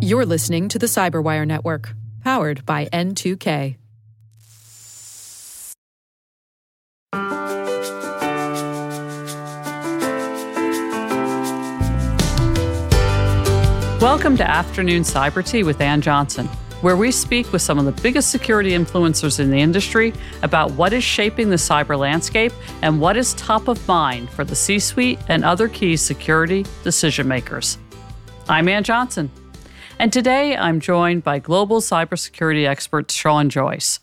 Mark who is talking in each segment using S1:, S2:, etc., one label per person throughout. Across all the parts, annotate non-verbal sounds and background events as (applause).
S1: You're listening to the Cyberwire Network, powered by N2K.
S2: Welcome to Afternoon Cyber Tea with Ann Johnson, where we speak with some of the biggest security influencers in the industry about what is shaping the cyber landscape and what is top of mind for the C suite and other key security decision makers. I'm Ann Johnson, and today I'm joined by global cybersecurity expert Sean Joyce.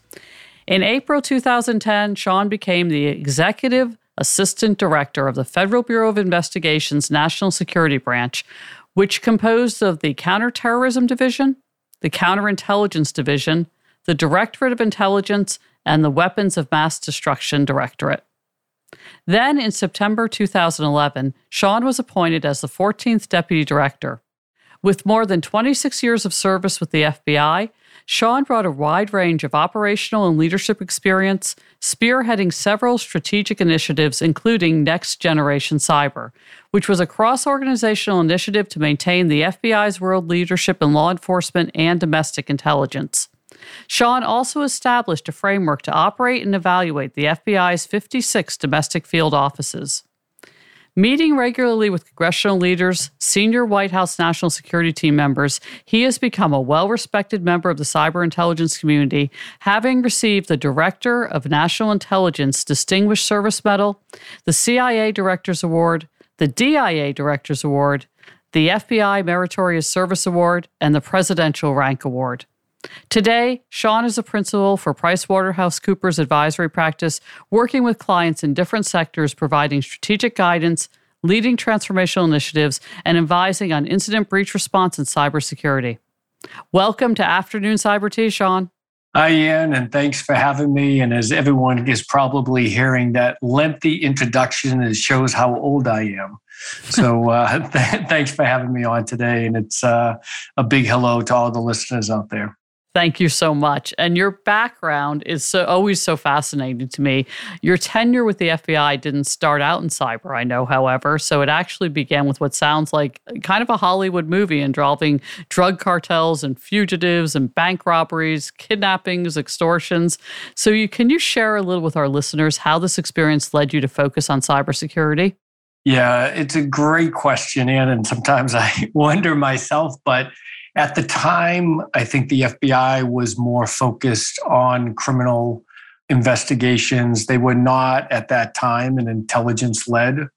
S2: In April 2010, Sean became the executive assistant director of the Federal Bureau of Investigation's National Security Branch, which composed of the Counterterrorism Division, the Counterintelligence Division, the Directorate of Intelligence, and the Weapons of Mass Destruction Directorate. Then, in September 2011, Sean was appointed as the 14th Deputy Director. With more than 26 years of service with the FBI, Sean brought a wide range of operational and leadership experience, spearheading several strategic initiatives, including Next Generation Cyber, which was a cross organizational initiative to maintain the FBI's world leadership in law enforcement and domestic intelligence. Sean also established a framework to operate and evaluate the FBI's 56 domestic field offices. Meeting regularly with congressional leaders, senior White House national security team members, he has become a well respected member of the cyber intelligence community, having received the Director of National Intelligence Distinguished Service Medal, the CIA Director's Award, the DIA Director's Award, the FBI Meritorious Service Award, and the Presidential Rank Award. Today, Sean is a principal for PricewaterhouseCoopers advisory practice, working with clients in different sectors, providing strategic guidance, leading transformational initiatives, and advising on incident breach response and cybersecurity. Welcome to Afternoon Cyber Tea, Sean.
S3: Hi, Ann, and thanks for having me. And as everyone is probably hearing, that lengthy introduction it shows how old I am. So (laughs) uh, th- (laughs) thanks for having me on today. And it's uh, a big hello to all the listeners out there.
S2: Thank you so much. And your background is so, always so fascinating to me. Your tenure with the FBI didn't start out in cyber, I know, however. So it actually began with what sounds like kind of a Hollywood movie involving drug cartels and fugitives and bank robberies, kidnappings, extortions. So you, can you share a little with our listeners how this experience led you to focus on cybersecurity?
S3: Yeah, it's a great question, Ann. And sometimes I (laughs) wonder myself, but at the time, I think the FBI was more focused on criminal investigations. They were not at that time an intelligence led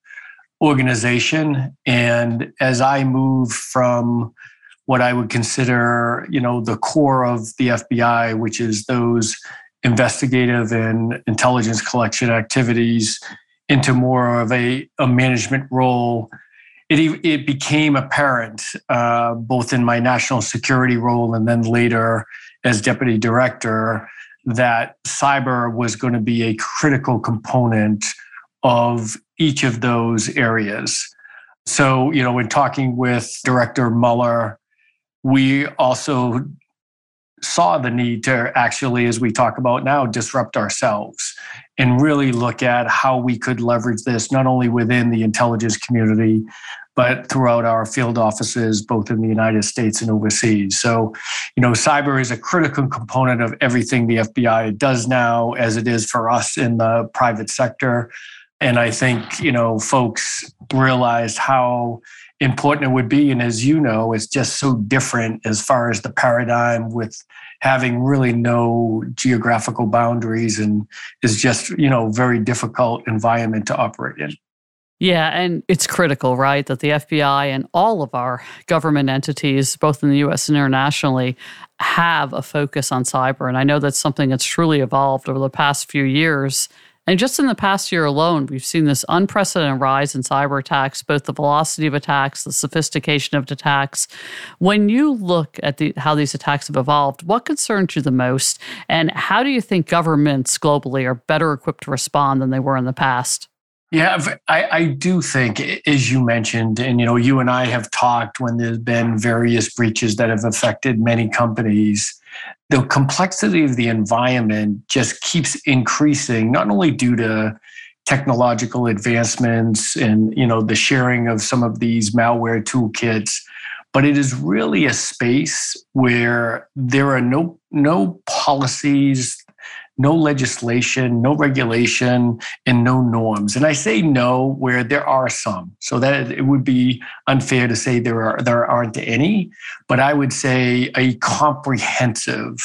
S3: organization. And as I moved from what I would consider, you know, the core of the FBI, which is those investigative and intelligence collection activities, into more of a, a management role it, it became apparent uh, both in my national security role and then later as deputy director that cyber was going to be a critical component of each of those areas. So, you know, in talking with Director Mueller, we also saw the need to actually, as we talk about now, disrupt ourselves and really look at how we could leverage this not only within the intelligence community, but throughout our field offices, both in the United States and overseas. So, you know, cyber is a critical component of everything the FBI does now, as it is for us in the private sector. And I think, you know, folks realized how important it would be. And as you know, it's just so different as far as the paradigm with having really no geographical boundaries and is just, you know, very difficult environment to operate in.
S2: Yeah, and it's critical, right, that the FBI and all of our government entities, both in the US and internationally, have a focus on cyber. And I know that's something that's truly evolved over the past few years. And just in the past year alone, we've seen this unprecedented rise in cyber attacks, both the velocity of attacks, the sophistication of attacks. When you look at the, how these attacks have evolved, what concerns you the most? And how do you think governments globally are better equipped to respond than they were in the past?
S3: Yeah, I, I, do think, as you mentioned, and you know, you and I have talked when there's been various breaches that have affected many companies. The complexity of the environment just keeps increasing, not only due to technological advancements and you know the sharing of some of these malware toolkits, but it is really a space where there are no no policies no legislation, no regulation, and no norms. And I say no where there are some, so that it would be unfair to say there are there aren't any. But I would say a comprehensive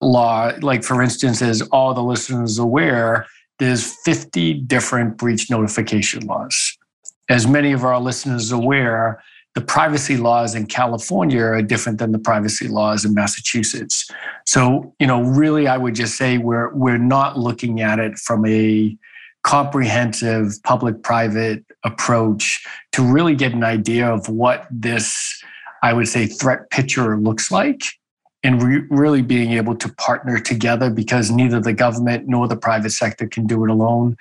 S3: law, like for instance, as all the listeners aware, there's 50 different breach notification laws. As many of our listeners are aware, the privacy laws in California are different than the privacy laws in Massachusetts. So, you know, really, I would just say we're we're not looking at it from a comprehensive public-private approach to really get an idea of what this, I would say, threat picture looks like, and re- really being able to partner together because neither the government nor the private sector can do it alone,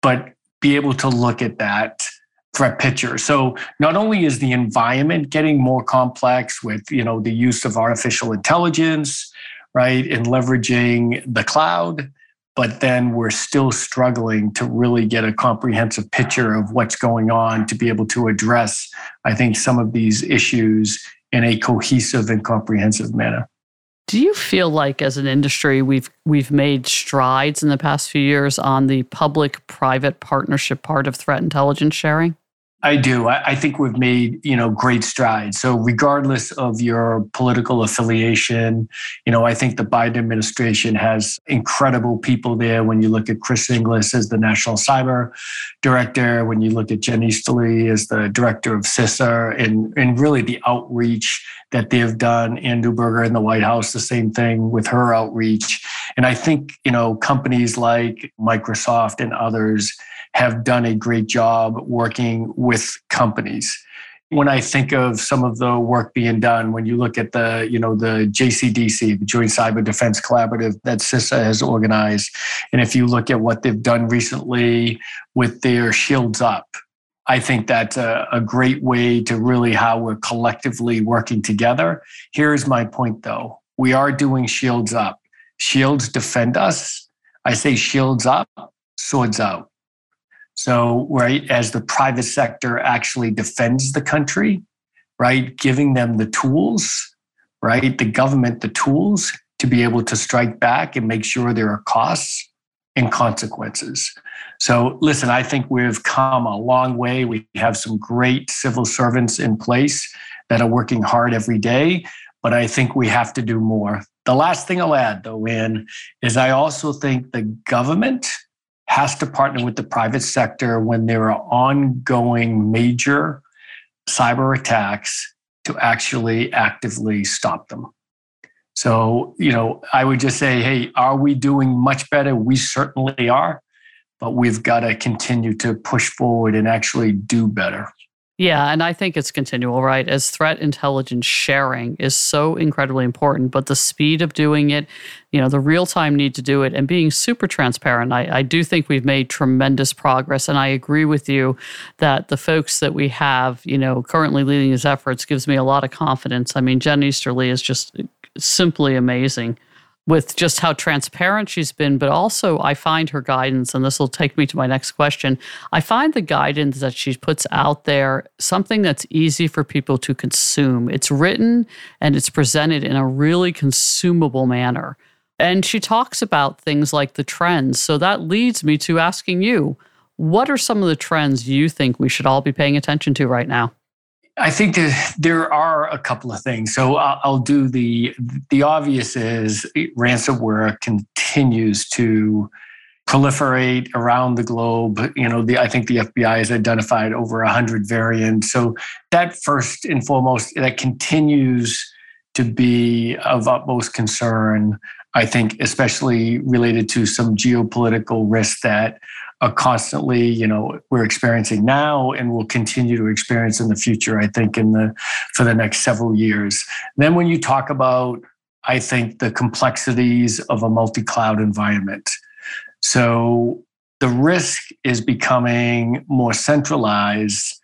S3: but be able to look at that threat picture. So not only is the environment getting more complex with you know the use of artificial intelligence, right, and leveraging the cloud, but then we're still struggling to really get a comprehensive picture of what's going on to be able to address, I think, some of these issues in a cohesive and comprehensive manner.
S2: Do you feel like as an industry we've we've made strides in the past few years on the public private partnership part of threat intelligence sharing?
S3: I do. I, think we've made you know great strides. So regardless of your political affiliation, you know I think the Biden administration has incredible people there. When you look at Chris Inglis as the national cyber director, when you look at Jen Easterly as the director of CISA, and and really the outreach that they've done. Ann Neuberger in the White House, the same thing with her outreach. And I think you know companies like Microsoft and others have done a great job working with companies when I think of some of the work being done, when you look at the, you know, the JCDC, the Joint Cyber Defense Collaborative that CISA has organized, and if you look at what they've done recently with their Shields Up, I think that's a, a great way to really how we're collectively working together. Here's my point though. We are doing Shields Up. Shields defend us. I say shields up, swords out. So, right, as the private sector actually defends the country, right, giving them the tools, right, the government the tools to be able to strike back and make sure there are costs and consequences. So, listen, I think we've come a long way. We have some great civil servants in place that are working hard every day, but I think we have to do more. The last thing I'll add, though, in is I also think the government has to partner with the private sector when there are ongoing major cyber attacks to actually actively stop them. So, you know, I would just say, hey, are we doing much better? We certainly are, but we've got to continue to push forward and actually do better.
S2: Yeah, and I think it's continual, right? As threat intelligence sharing is so incredibly important, but the speed of doing it, you know, the real time need to do it and being super transparent. I, I do think we've made tremendous progress. And I agree with you that the folks that we have, you know, currently leading these efforts gives me a lot of confidence. I mean, Jen Easterly is just simply amazing with just how transparent she's been, but also I find her guidance, and this will take me to my next question. I find the guidance that she puts out there something that's easy for people to consume. It's written and it's presented in a really consumable manner. And she talks about things like the trends. So that leads me to asking you what are some of the trends you think we should all be paying attention to right now?
S3: I think that there are a couple of things. So I'll, I'll do the the obvious is ransomware continues to proliferate around the globe. You know, the, I think the FBI has identified over hundred variants. So that first and foremost, that continues to be of utmost concern. I think, especially related to some geopolitical risks that are constantly, you know, we're experiencing now and will continue to experience in the future, I think, in the for the next several years. Then when you talk about, I think, the complexities of a multi-cloud environment. So the risk is becoming more centralized,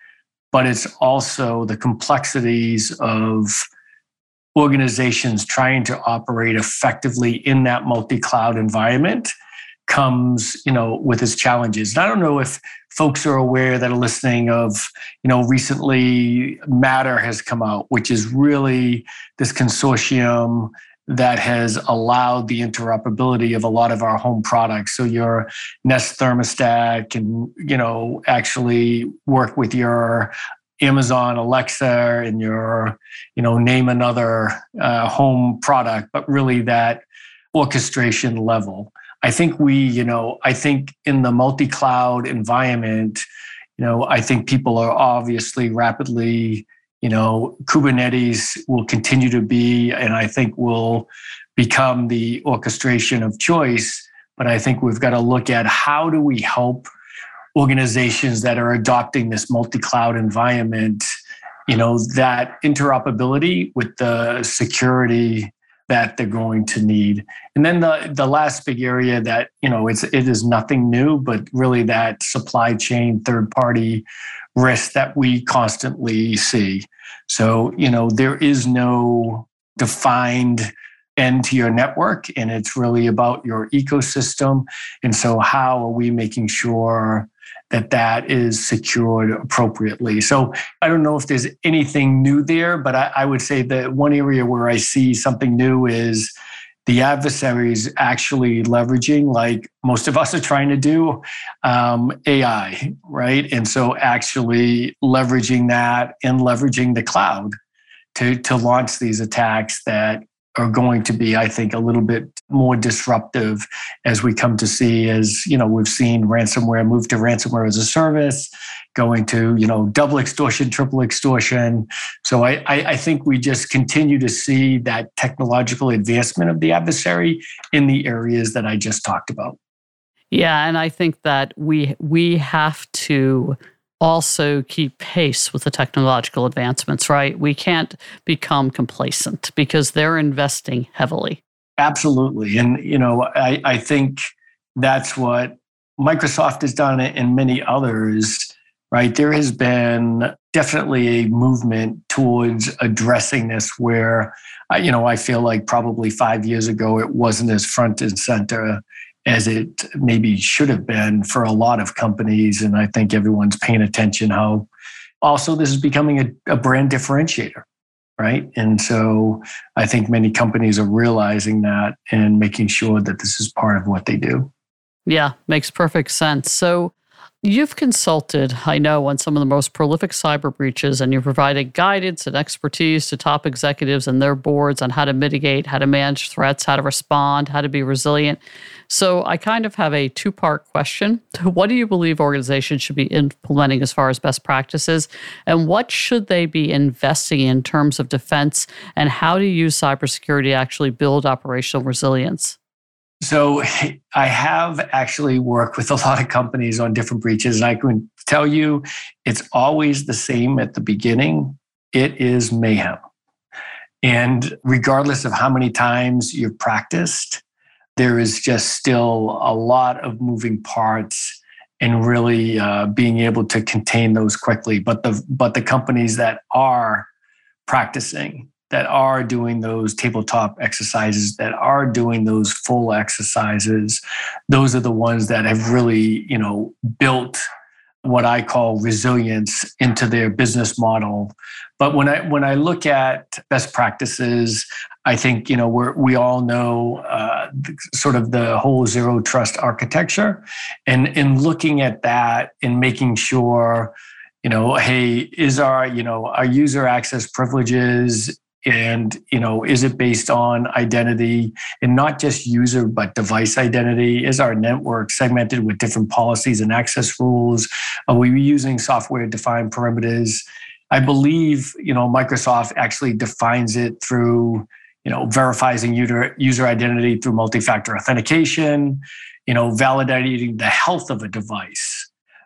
S3: but it's also the complexities of organizations trying to operate effectively in that multi cloud environment comes, you know, with its challenges. And I don't know if folks are aware that are listening of, you know, recently Matter has come out, which is really this consortium that has allowed the interoperability of a lot of our home products. So your Nest thermostat can, you know, actually work with your Amazon Alexa and your, you know, name another uh, home product, but really that orchestration level. I think we, you know, I think in the multi cloud environment, you know, I think people are obviously rapidly, you know, Kubernetes will continue to be, and I think will become the orchestration of choice. But I think we've got to look at how do we help organizations that are adopting this multi cloud environment, you know, that interoperability with the security that they're going to need. And then the the last big area that, you know, it's it is nothing new, but really that supply chain third party risk that we constantly see. So, you know, there is no defined end to your network and it's really about your ecosystem. And so how are we making sure that that is secured appropriately. So I don't know if there's anything new there, but I, I would say that one area where I see something new is the adversaries actually leveraging, like most of us are trying to do, um, AI, right? And so actually leveraging that and leveraging the cloud to, to launch these attacks that are going to be, I think, a little bit more disruptive as we come to see as, you know, we've seen ransomware move to ransomware as a service, going to, you know, double extortion, triple extortion. So I, I, I think we just continue to see that technological advancement of the adversary in the areas that I just talked about.
S2: Yeah, and I think that we we have to also keep pace with the technological advancements, right? We can't become complacent because they're investing heavily.
S3: Absolutely. And, you know, I, I think that's what Microsoft has done and many others, right? There has been definitely a movement towards addressing this where, you know, I feel like probably five years ago it wasn't as front and center as it maybe should have been for a lot of companies. And I think everyone's paying attention how also this is becoming a, a brand differentiator, right? And so I think many companies are realizing that and making sure that this is part of what they do.
S2: Yeah, makes perfect sense. So You've consulted, I know, on some of the most prolific cyber breaches, and you've provided guidance and expertise to top executives and their boards on how to mitigate, how to manage threats, how to respond, how to be resilient. So, I kind of have a two part question. (laughs) What do you believe organizations should be implementing as far as best practices? And what should they be investing in terms of defense? And how do you use cybersecurity to actually build operational resilience?
S3: So (laughs) I have actually worked with a lot of companies on different breaches, and I can tell you it's always the same at the beginning. It is mayhem. And regardless of how many times you've practiced, there is just still a lot of moving parts and really uh, being able to contain those quickly. But the but the companies that are practicing that are doing those tabletop exercises, that are doing those full exercises, those are the ones that have really, you know, built what I call resilience into their business model. But when I when I look at best practices, I think you know we we all know uh, sort of the whole zero trust architecture, and in looking at that and making sure you know hey is our you know our user access privileges and you know is it based on identity? And not just user but device identity. Is our network segmented with different policies and access rules? Are we using software defined perimeters? I believe you know microsoft actually defines it through you know verifying user user identity through multi-factor authentication you know validating the health of a device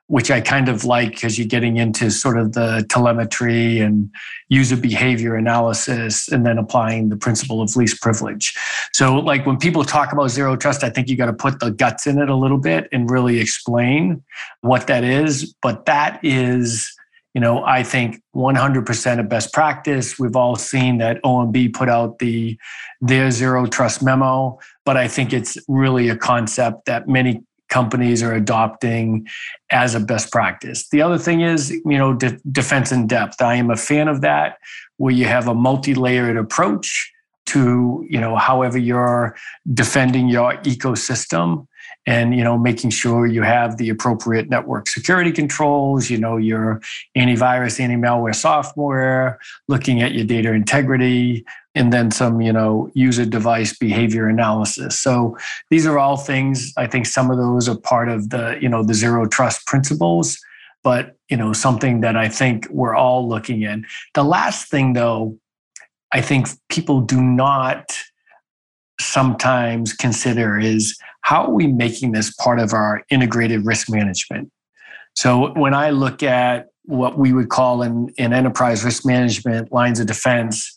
S3: which I kind of like because you're getting into sort of the telemetry and user behavior analysis and then applying the principle of least privilege. So, like when people talk about zero trust, I think you got to put the guts in it a little bit and really explain what that is. But that is, you know, I think 100% of best practice. We've all seen that OMB put out the their zero trust memo, but I think it's really a concept that many companies are adopting as a best practice. The other thing is, you know, de- defense in depth. I am a fan of that, where you have a multi-layered approach to, you know, however you're defending your ecosystem and you know making sure you have the appropriate network security controls you know your antivirus anti-malware software looking at your data integrity and then some you know user device behavior analysis so these are all things i think some of those are part of the you know the zero trust principles but you know something that i think we're all looking in the last thing though i think people do not sometimes consider is how are we making this part of our integrated risk management? So when I look at what we would call in, in enterprise risk management lines of defense,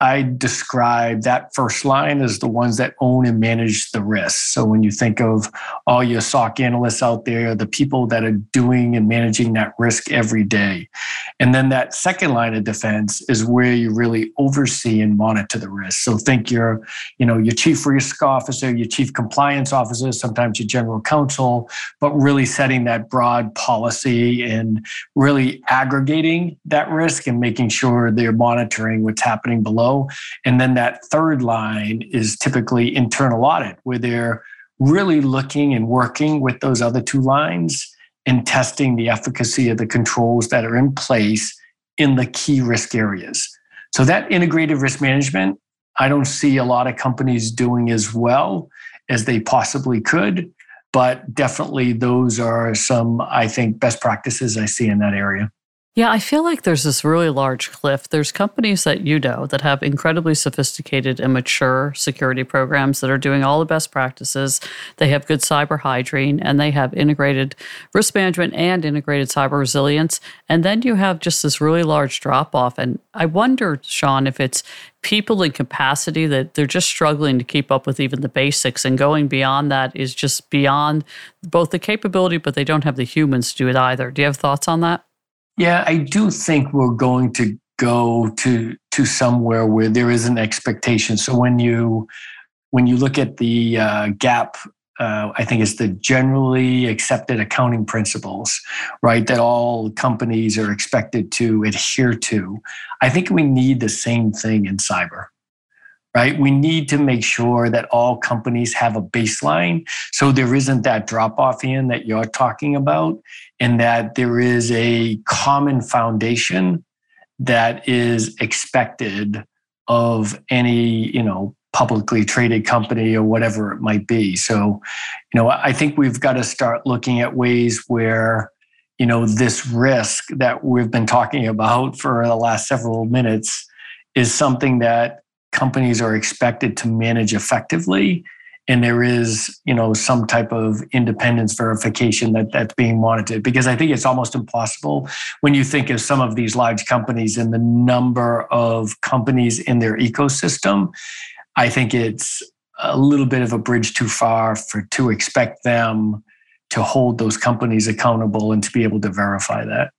S3: I describe that first line as the ones that own and manage the risk. So when you think of all your SOC analysts out there, the people that are doing and managing that risk every day. And then that second line of defense is where you really oversee and monitor the risk. So think your, you know, your chief risk officer, your chief compliance officer, sometimes your general counsel, but really setting that broad policy and really aggregating that risk and making sure they're monitoring what's happening below And then that third line is typically internal audit, where they're really looking and working with those other two lines and testing the efficacy of the controls that are in place in the key risk areas. So that integrated risk management, I don't see a lot of companies doing as well as they possibly could, but definitely those are some, I think, best practices I see in that area.
S2: Yeah, I feel like there's this really large cliff. There's companies that you know that have incredibly sophisticated and mature security programs that are doing all the best practices. They have good cyber hygiene and they have integrated risk management and integrated cyber resilience. And then you have just this really large drop off. And I wonder, Sean, if it's people in capacity that they're just struggling to keep up with even the basics and going beyond that is just beyond both the capability, but they don't have the humans to do it either. Do you have thoughts on that?
S3: Yeah, I do think we're going to go to to somewhere where there is an expectation. So when you when you look at the uh, GAAP, uh, I think it's the generally accepted accounting principles, right? That all companies are expected to adhere to. I think we need the same thing in cyber right? We need to make sure that all companies have a baseline so there isn't that drop off in that you're talking about, and that there is a common foundation that is expected of any, you know, publicly traded company or whatever it might be. So, you know, I think we've got to start looking at ways where you know this risk that we've been talking about for the last several minutes is something that companies are expected to manage effectively and there is you know some type of independence verification that that's being monitored because i think it's almost impossible when you think of some of these large companies and the number of companies in their ecosystem. I think it's a little bit of a bridge too far for to expect them to hold those companies accountable and to be able to verify that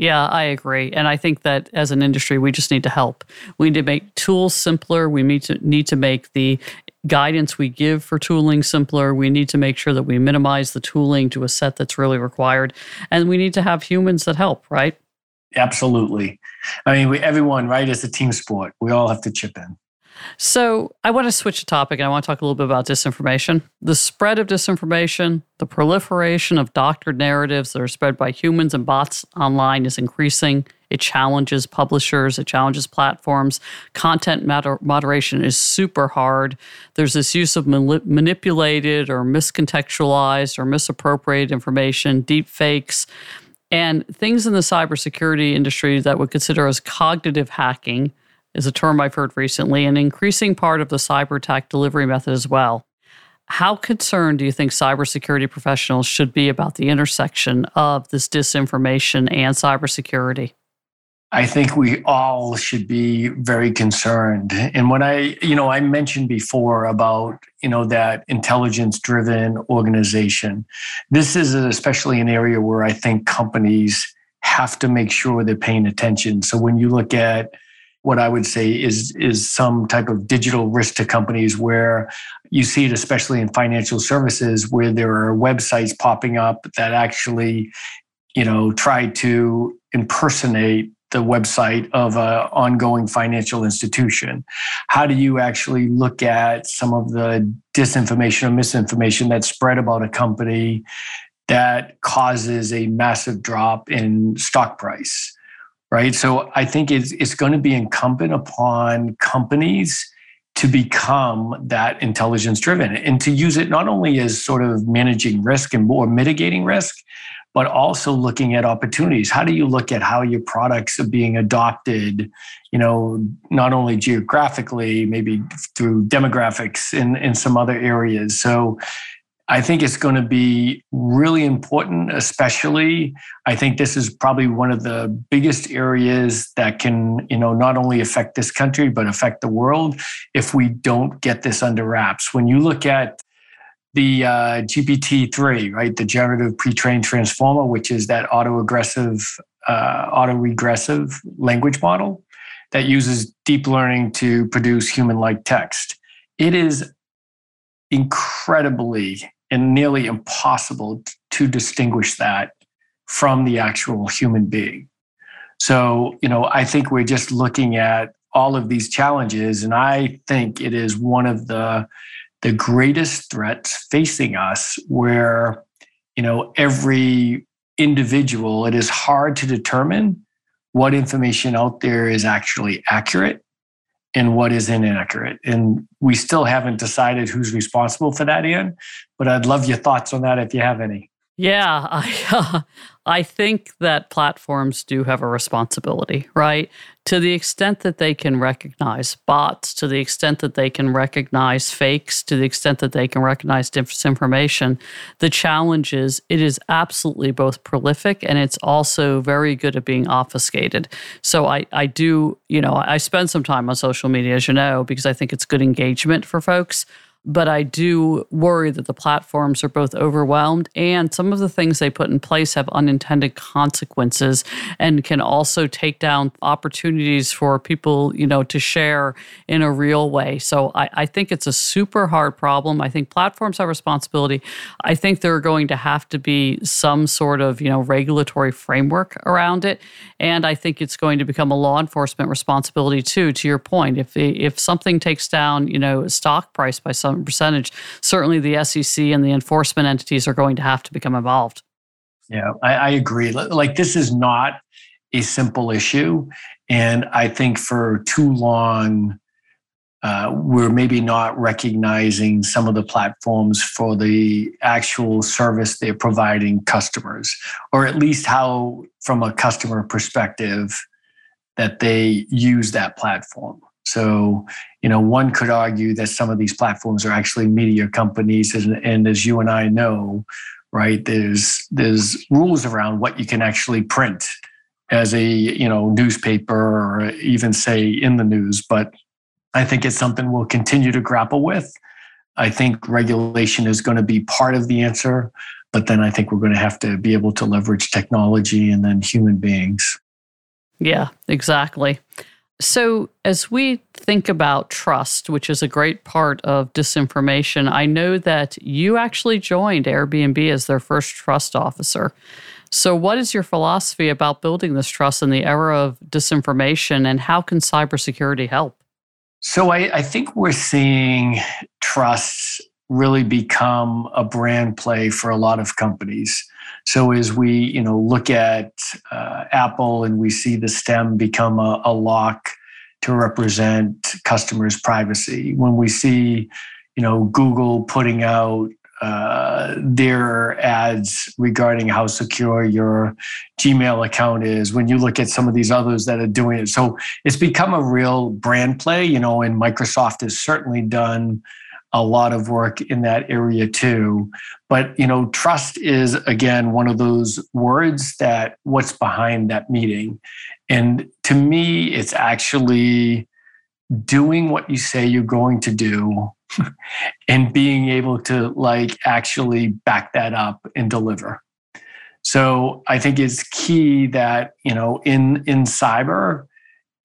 S2: yeah, I agree. And I think that as an industry, we just need to help. We need to make tools simpler. We need to need to make the guidance we give for tooling simpler. We need to make sure that we minimize the tooling to a set that's really required. And we need to have humans that help, right?
S3: Absolutely. I mean, we, everyone, right, is a team sport. We all have to chip in.
S2: So, I want to switch the topic and I want to talk a little bit about disinformation. The spread of disinformation, the proliferation of doctored narratives that are spread by humans and bots online is increasing. It challenges publishers, it challenges platforms. Content moder- moderation is super hard. There's this use of manipulated or miscontextualized or misappropriated information, deep fakes, and things in the cybersecurity industry that would consider as cognitive hacking is a term I've heard recently, an increasing part of the cyber attack delivery method as well. How concerned do you think cybersecurity professionals should be about the intersection of this disinformation and cybersecurity?
S3: I think we all should be very concerned. And when I, you know, I mentioned before about, you know, that intelligence driven organization, this is especially an area where I think companies have to make sure they're paying attention. So when you look at what I would say is is some type of digital risk to companies where you see it especially in financial services where there are websites popping up that actually you know try to impersonate the website of an ongoing financial institution. How do you actually look at some of the disinformation or misinformation that's spread about a company that causes a massive drop in stock price right? So I think it's, it's going to be incumbent upon companies to become that intelligence driven and to use it not only as sort of managing risk and more mitigating risk, but also looking at opportunities. How do you look at how your products are being adopted, you know, not only geographically, maybe through demographics in, in some other areas. So I think it's going to be really important, especially. I think this is probably one of the biggest areas that can, you know, not only affect this country, but affect the world if we don't get this under wraps. When you look at the uh, GPT-3, right, the generative pre-trained transformer, which is that auto-aggressive, uh, auto-regressive language model that uses deep learning to produce human-like text. It is incredibly and nearly impossible to distinguish that from the actual human being. So, you know, I think we're just looking at all of these challenges, and I think it is one of the the greatest threats facing us where you know every individual it is hard to determine what information out there is actually accurate and what is inaccurate. And we still haven't decided who's responsible for that, Ann. But I'd love your thoughts on that if you have any.
S2: Yeah, (laughs) I uh, I think that platforms do have a responsibility, right? To the extent that they can recognize bots, to the extent that they can recognize fakes, to the extent that they can recognize disinformation, the challenge is it is absolutely both prolific and it's also very good at being obfuscated. So I, I do, you know, I spend some time on social media, as you know, because I think it's good engagement for folks. But I do worry that the platforms are both overwhelmed and some of the things they put in place have unintended consequences and can also take down opportunities for people, you know, to share in a real way. So I, I think it's a super hard problem. I think platforms have responsibility. I think there are going to have to be some sort of, you know, regulatory framework around it. And I think it's going to become a law enforcement responsibility too, to your point. If if something takes down, you know, stock price by some some percentage, certainly the SEC and the enforcement entities are going to have to become involved.
S3: Yeah, I, I agree. Like, this is not a simple issue. And I think for too long, uh, we're maybe not recognizing some of the platforms for the actual service they're providing customers, or at least how, from a customer perspective, that they use that platform. So, you know, one could argue that some of these platforms are actually media companies, and, and as you and I know, right, there's there's rules around what you can actually print as a you know newspaper or even say in the news. But I think it's something we'll continue to grapple with. I think regulation is going to be part of the answer, but then I think we're going to have to be able to leverage technology and then human beings.
S2: Yeah, exactly. So, as we think about trust, which is a great part of disinformation, I know that you actually joined Airbnb as their first trust officer. So, what is your philosophy about building this trust in the era of disinformation, and how can cybersecurity help?
S3: So, I, I think we're seeing trust really become a brand play for a lot of companies. So as we, you know, look at uh, Apple and we see the stem become a, a lock to represent customers' privacy, when we see, you know, Google putting out uh, their ads regarding how secure your Gmail account is. When you look at some of these others that are doing it, so it's become a real brand play. You know, and Microsoft has certainly done a lot of work in that area too. But, you know, trust is again one of those words that what's behind that meeting. And to me, it's actually doing what you say you're going to do (laughs) and being able to like actually back that up and deliver. So I think it's key that, you know, in in cyber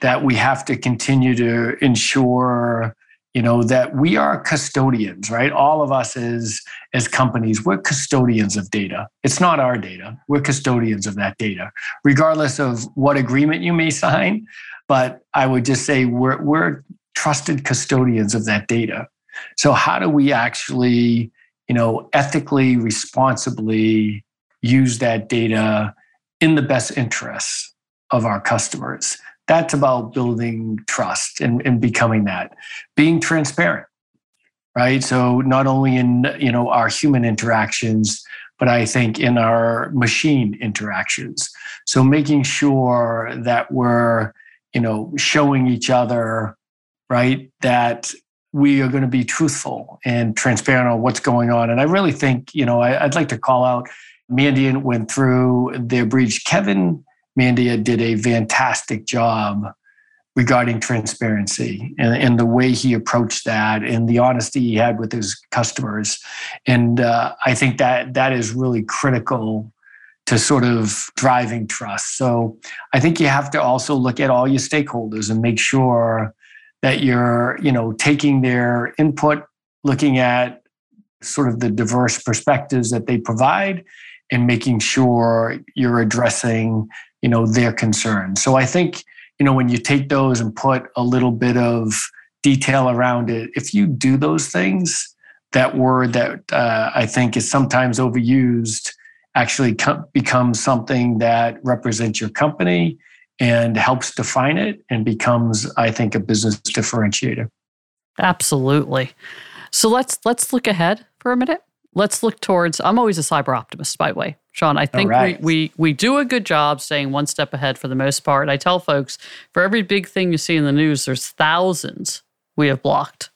S3: that we have to continue to ensure you know that we are custodians right? All of us as as companies we're custodians of data. It's not our data. We're custodians of that data regardless of what agreement you may sign. But i would just say we're we're trusted custodians of that data. So how do we actually you know ethically responsibly use that data in the best interests of our customers that's about building trust and, and becoming that being transparent right? So not only in you know our human interactions but i think in our machine interactions. So making sure that we're you know showing each other right that we are going to be truthful and transparent on what's going on. And i really think you know I, would like to call out mandiant went through their breach. Kevin Mandia did a fantastic job regarding transparency and, and, the way he approached that and the honesty he had with his customers. And uh, I think that that is really critical to sort of driving trust. So I think you have to also look at all your stakeholders and make sure that you're, you know, taking their input, looking at sort of the diverse perspectives that they provide and making sure you're addressing you know their concerns so i think you know when you take those and put a little bit of detail around it if you do those things that word that uh, i think is sometimes overused actually com- becomes something that represents your company and helps define it and becomes i think a business differentiator.
S2: Absolutely. So let's let's look ahead for a minute. Let's look towards i'm always a cyber optimist by the way Sean, I think right. we, we we do a good job staying one step ahead for the most part. I tell folks for every big thing you see in the news, there's thousands we have blocked.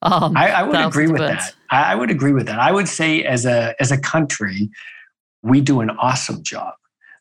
S3: Um, I, I, would agree with that. I would agree with that. I would say as a as a country, we do an awesome job.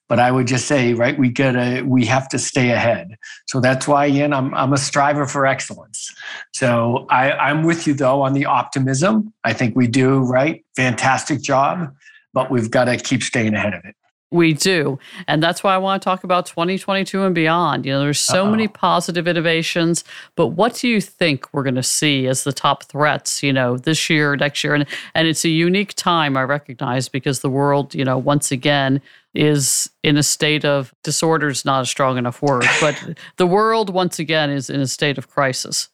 S3: But I would just say, right, we gotta we have to stay ahead. So that's why, Ann, I'm I'm a striver for excellence. So I, I'm with you though on the optimism. I think we do right, fantastic job, but we've got to keep staying ahead of it.
S2: We do. And that's why I want to talk about 2022 and beyond. You know, there's so Uh-oh. many positive innovations, but what do you think we're going to see as the top threats, you know, this year, next year? And, and it's a unique time, I recognize, because the world, you know, once again is in a state of disorder is not a strong enough word, (laughs) but the world once again is in a state of crisis.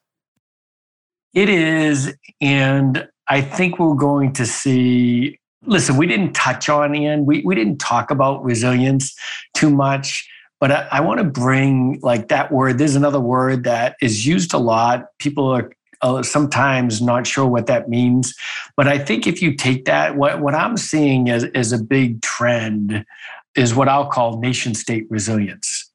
S3: It is. And I think we're going to see. Listen, we didn't touch on Ann. We, we didn't talk about resilience too much, but I, I want to bring like that word. There's another word that is used a lot. People are uh, sometimes not sure what that means. But I think if you take that, what, what I'm seeing as, as a big trend is what I'll call nation state resilience.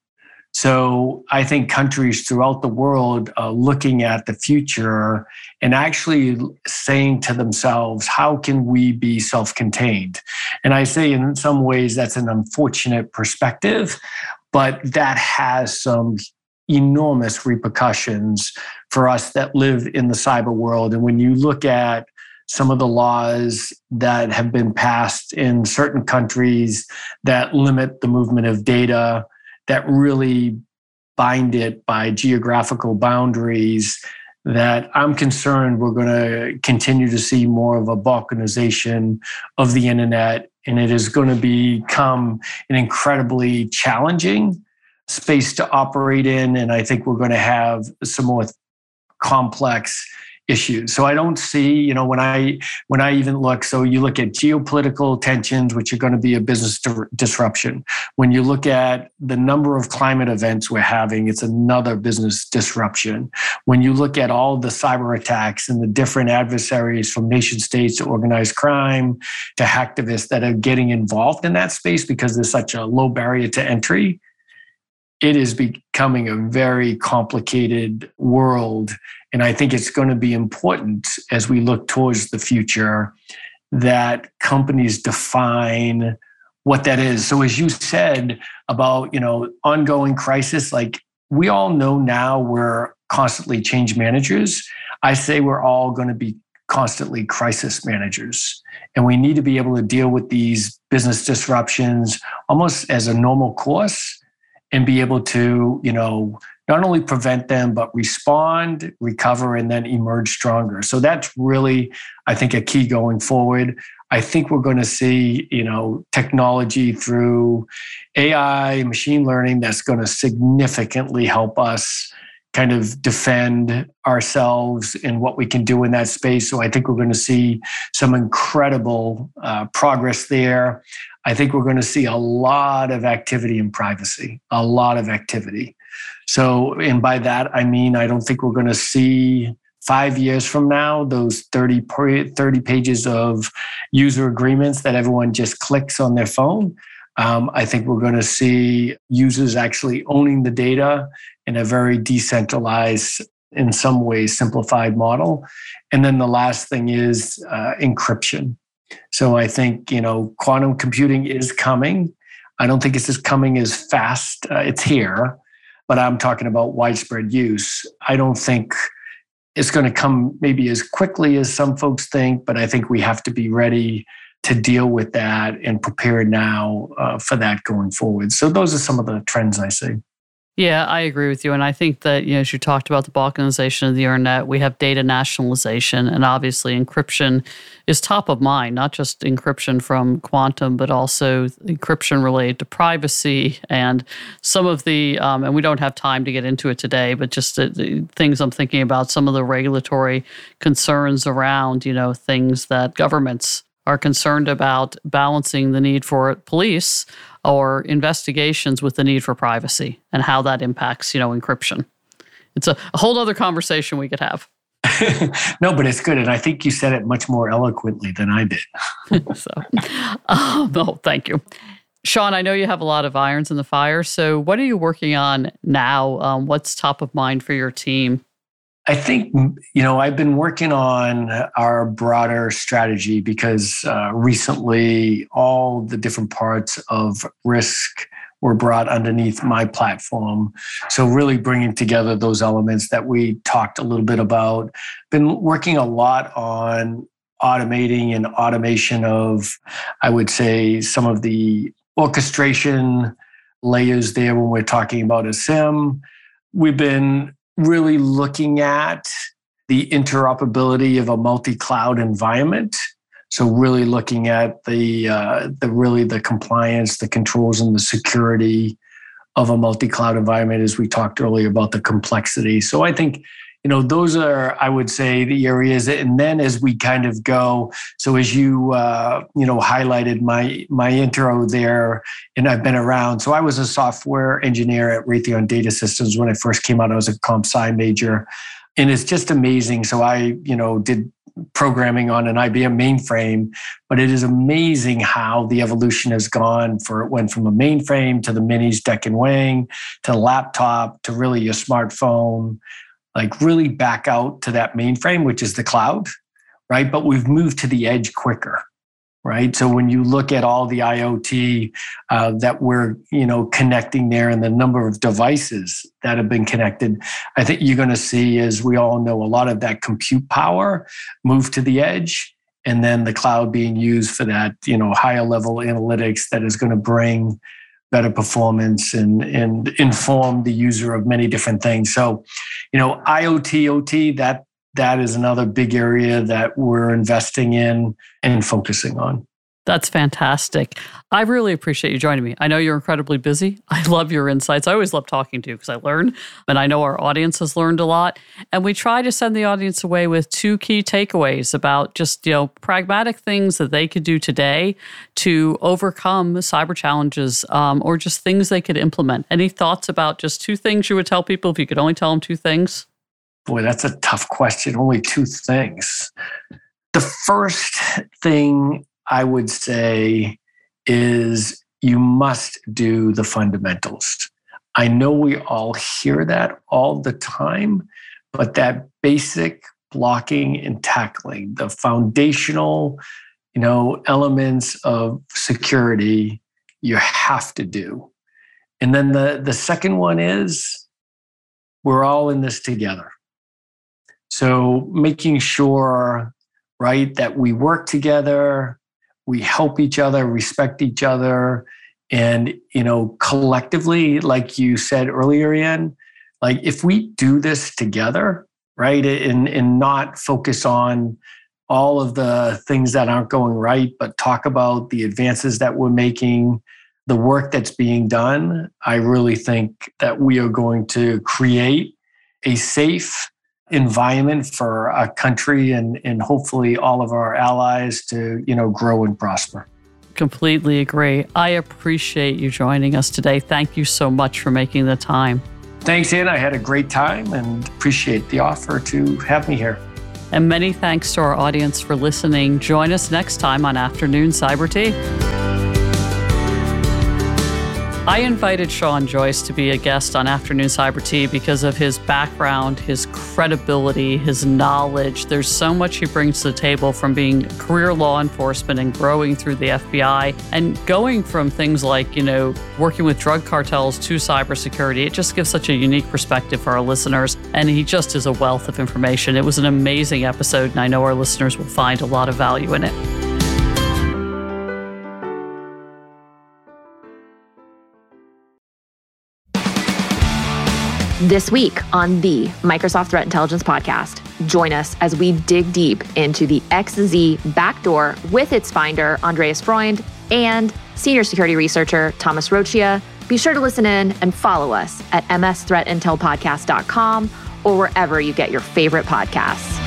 S3: So I think countries throughout the world are looking at the future and actually saying to themselves, how can we be self contained? And I say in some ways that's an unfortunate perspective, but that has some enormous repercussions for us that live in the cyber world. And when you look at some of the laws that have been passed in certain countries that limit the movement of data, that really bind it by geographical boundaries, that I'm concerned we're going to continue to see more of a balkanization of the internet. And it is going to become an incredibly challenging space to operate in. And I think we're going to have some more complex issues. So I don't see, you know, when I when I even look, so you look at geopolitical tensions, which are going to be a business disruption. When you look at the number of climate events we're having, it's another business disruption. When you look at all the cyber attacks and the different adversaries from nation states to organized crime to hacktivists that are getting involved in that space because there's such a low barrier to entry, it is becoming a very complicated world. And I think it's going to be important as we look towards the future that companies define what that is. So as you said about, you know, ongoing crisis, like we all know now we're constantly change managers. I say we're all going to be constantly crisis managers. And we need to be able to deal with these business disruptions almost as a normal course and be able to, you know, not only prevent them, but respond, recover, and then emerge stronger. So that's really, I think, a key going forward. I think we're going to see, you know, technology through AI, machine learning that's going to significantly help us kind of defend ourselves and what we can do in that space. So I think we're going to see some incredible uh, progress there. I think we're going to see a lot of activity in privacy, a lot of activity. So, and by that, I mean, I don't think we're going to see five years from now those 30, 30 pages of user agreements that everyone just clicks on their phone. Um, I think we're going to see users actually owning the data in a very decentralized, in some ways, simplified model. And then the last thing is uh, encryption. So I think you know quantum computing is coming. I don't think it's as coming as fast. Uh, it's here, but I'm talking about widespread use. I don't think it's going to come maybe as quickly as some folks think, but I think we have to be ready to deal with that and prepare now uh, for that going forward. So those are some of the trends I see.
S2: Yeah, I agree with you. And I think that, you know, as you talked about the balkanization of the internet, we have data nationalization and obviously encryption is top of mind, not just encryption from quantum, but also encryption related to privacy and some of the, um, and we don't have time to get into it today, but just the, the things I'm thinking about, some of the regulatory concerns around, you know, things that governments are concerned about balancing the need for police or investigations with the need for privacy and how that impacts, you know, encryption. It's a, a whole other conversation we could have. (laughs)
S3: no, but it's good. And I think you said it much more eloquently than I
S2: did. (laughs) so, oh, no, thank you. Sean, I know you have a lot of irons in the fire. So, what are you working on now? Um, what's top of mind for your team?
S3: I think, you know, I've been working on our broader strategy because uh, recently all the different parts of risk were brought underneath my platform. So, really bringing together those elements that we talked a little bit about. Been working a lot on automating and automation of, I would say, some of the orchestration layers there when we're talking about a SIEM. We've been really looking at the interoperability of a multi-cloud environment. So really looking at the uh, the really the compliance, the controls, and the security of a multi-cloud environment, as we talked earlier about the complexity. So I think you know those are i would say the areas and then as we kind of go so as you uh, you know highlighted my my intro there and i've been around so i was a software engineer at raytheon data systems when i first came out. I was a comp sci major and it's just amazing. So i you know did programming on an IBM mainframe, but it is amazing how the evolution has gone for it went from a mainframe to the minis DEC and Wang to laptop to really your smartphone like really back out to that mainframe, which is the cloud, right? But we've moved to the edge quicker, right? So when you look at all the IoT uh, that we're you know connecting there and the number of devices that have been connected, I think you're going to see, as we all know, a lot of that compute power move to the edge. And then the cloud being used for that, you know, higher level analytics that is going to bring better performance and and inform the user of many different things. So, you know, IoT OT that that is another big area that we're investing in and focusing on.
S2: That's fantastic. I really appreciate you joining me. I know you're incredibly busy. (laughs) I love your insights. I always love talking to you because I learn, and I know our audience has learned a lot. And we try to send the audience away with two key takeaways about just, you know, pragmatic things that they could do today to overcome cyber challenges um, or just things they could implement. Any thoughts about just two things you would tell people if you could only tell them two things?
S3: Boy, that's a tough question. Only two things. The first thing I would say is you must do the fundamentals. I know we all hear that all the time, but that basic blocking and tackling, the foundational, you know, elements of security you have to do. And then the, the second one is we're all in this together. So making sure right? That we work together, we help each other, respect each other, and you know, collectively, like you said earlier, Ann, like if we do this together, right, and and not focus on all of the things that aren't going right, but talk about the advances that we're making, the work that's being done, I really think that we are going to create a safe environment for a country and, and hopefully all of our allies to, you know, grow and prosper.
S2: Completely agree. I appreciate you joining us today. Thank you so much for making the time.
S3: Thanks, Ann. I had a great time and appreciate the offer to have me here.
S2: And many thanks to our audience for listening. Join us next time on Afternoon Cyber Tea. I invited Sean Joyce to be a guest on Afternoon Cyber Tea because of his background, his credibility, his knowledge. There's so much he brings to the table from being career law enforcement and growing through the FBI and going from things like, you know, working with drug cartels to cybersecurity. It just gives such a unique perspective for our listeners. And he just is a wealth of information. It was an amazing episode, and I know our listeners will find a lot of value in it.
S4: This week on the Microsoft Threat Intelligence Podcast, join us as we dig deep into the XZ backdoor with its finder, Andres Freund, and senior security researcher, Thomas Roccia. Be sure to listen in and follow us at msthreatintelpodcast.com or wherever you get your favorite podcasts.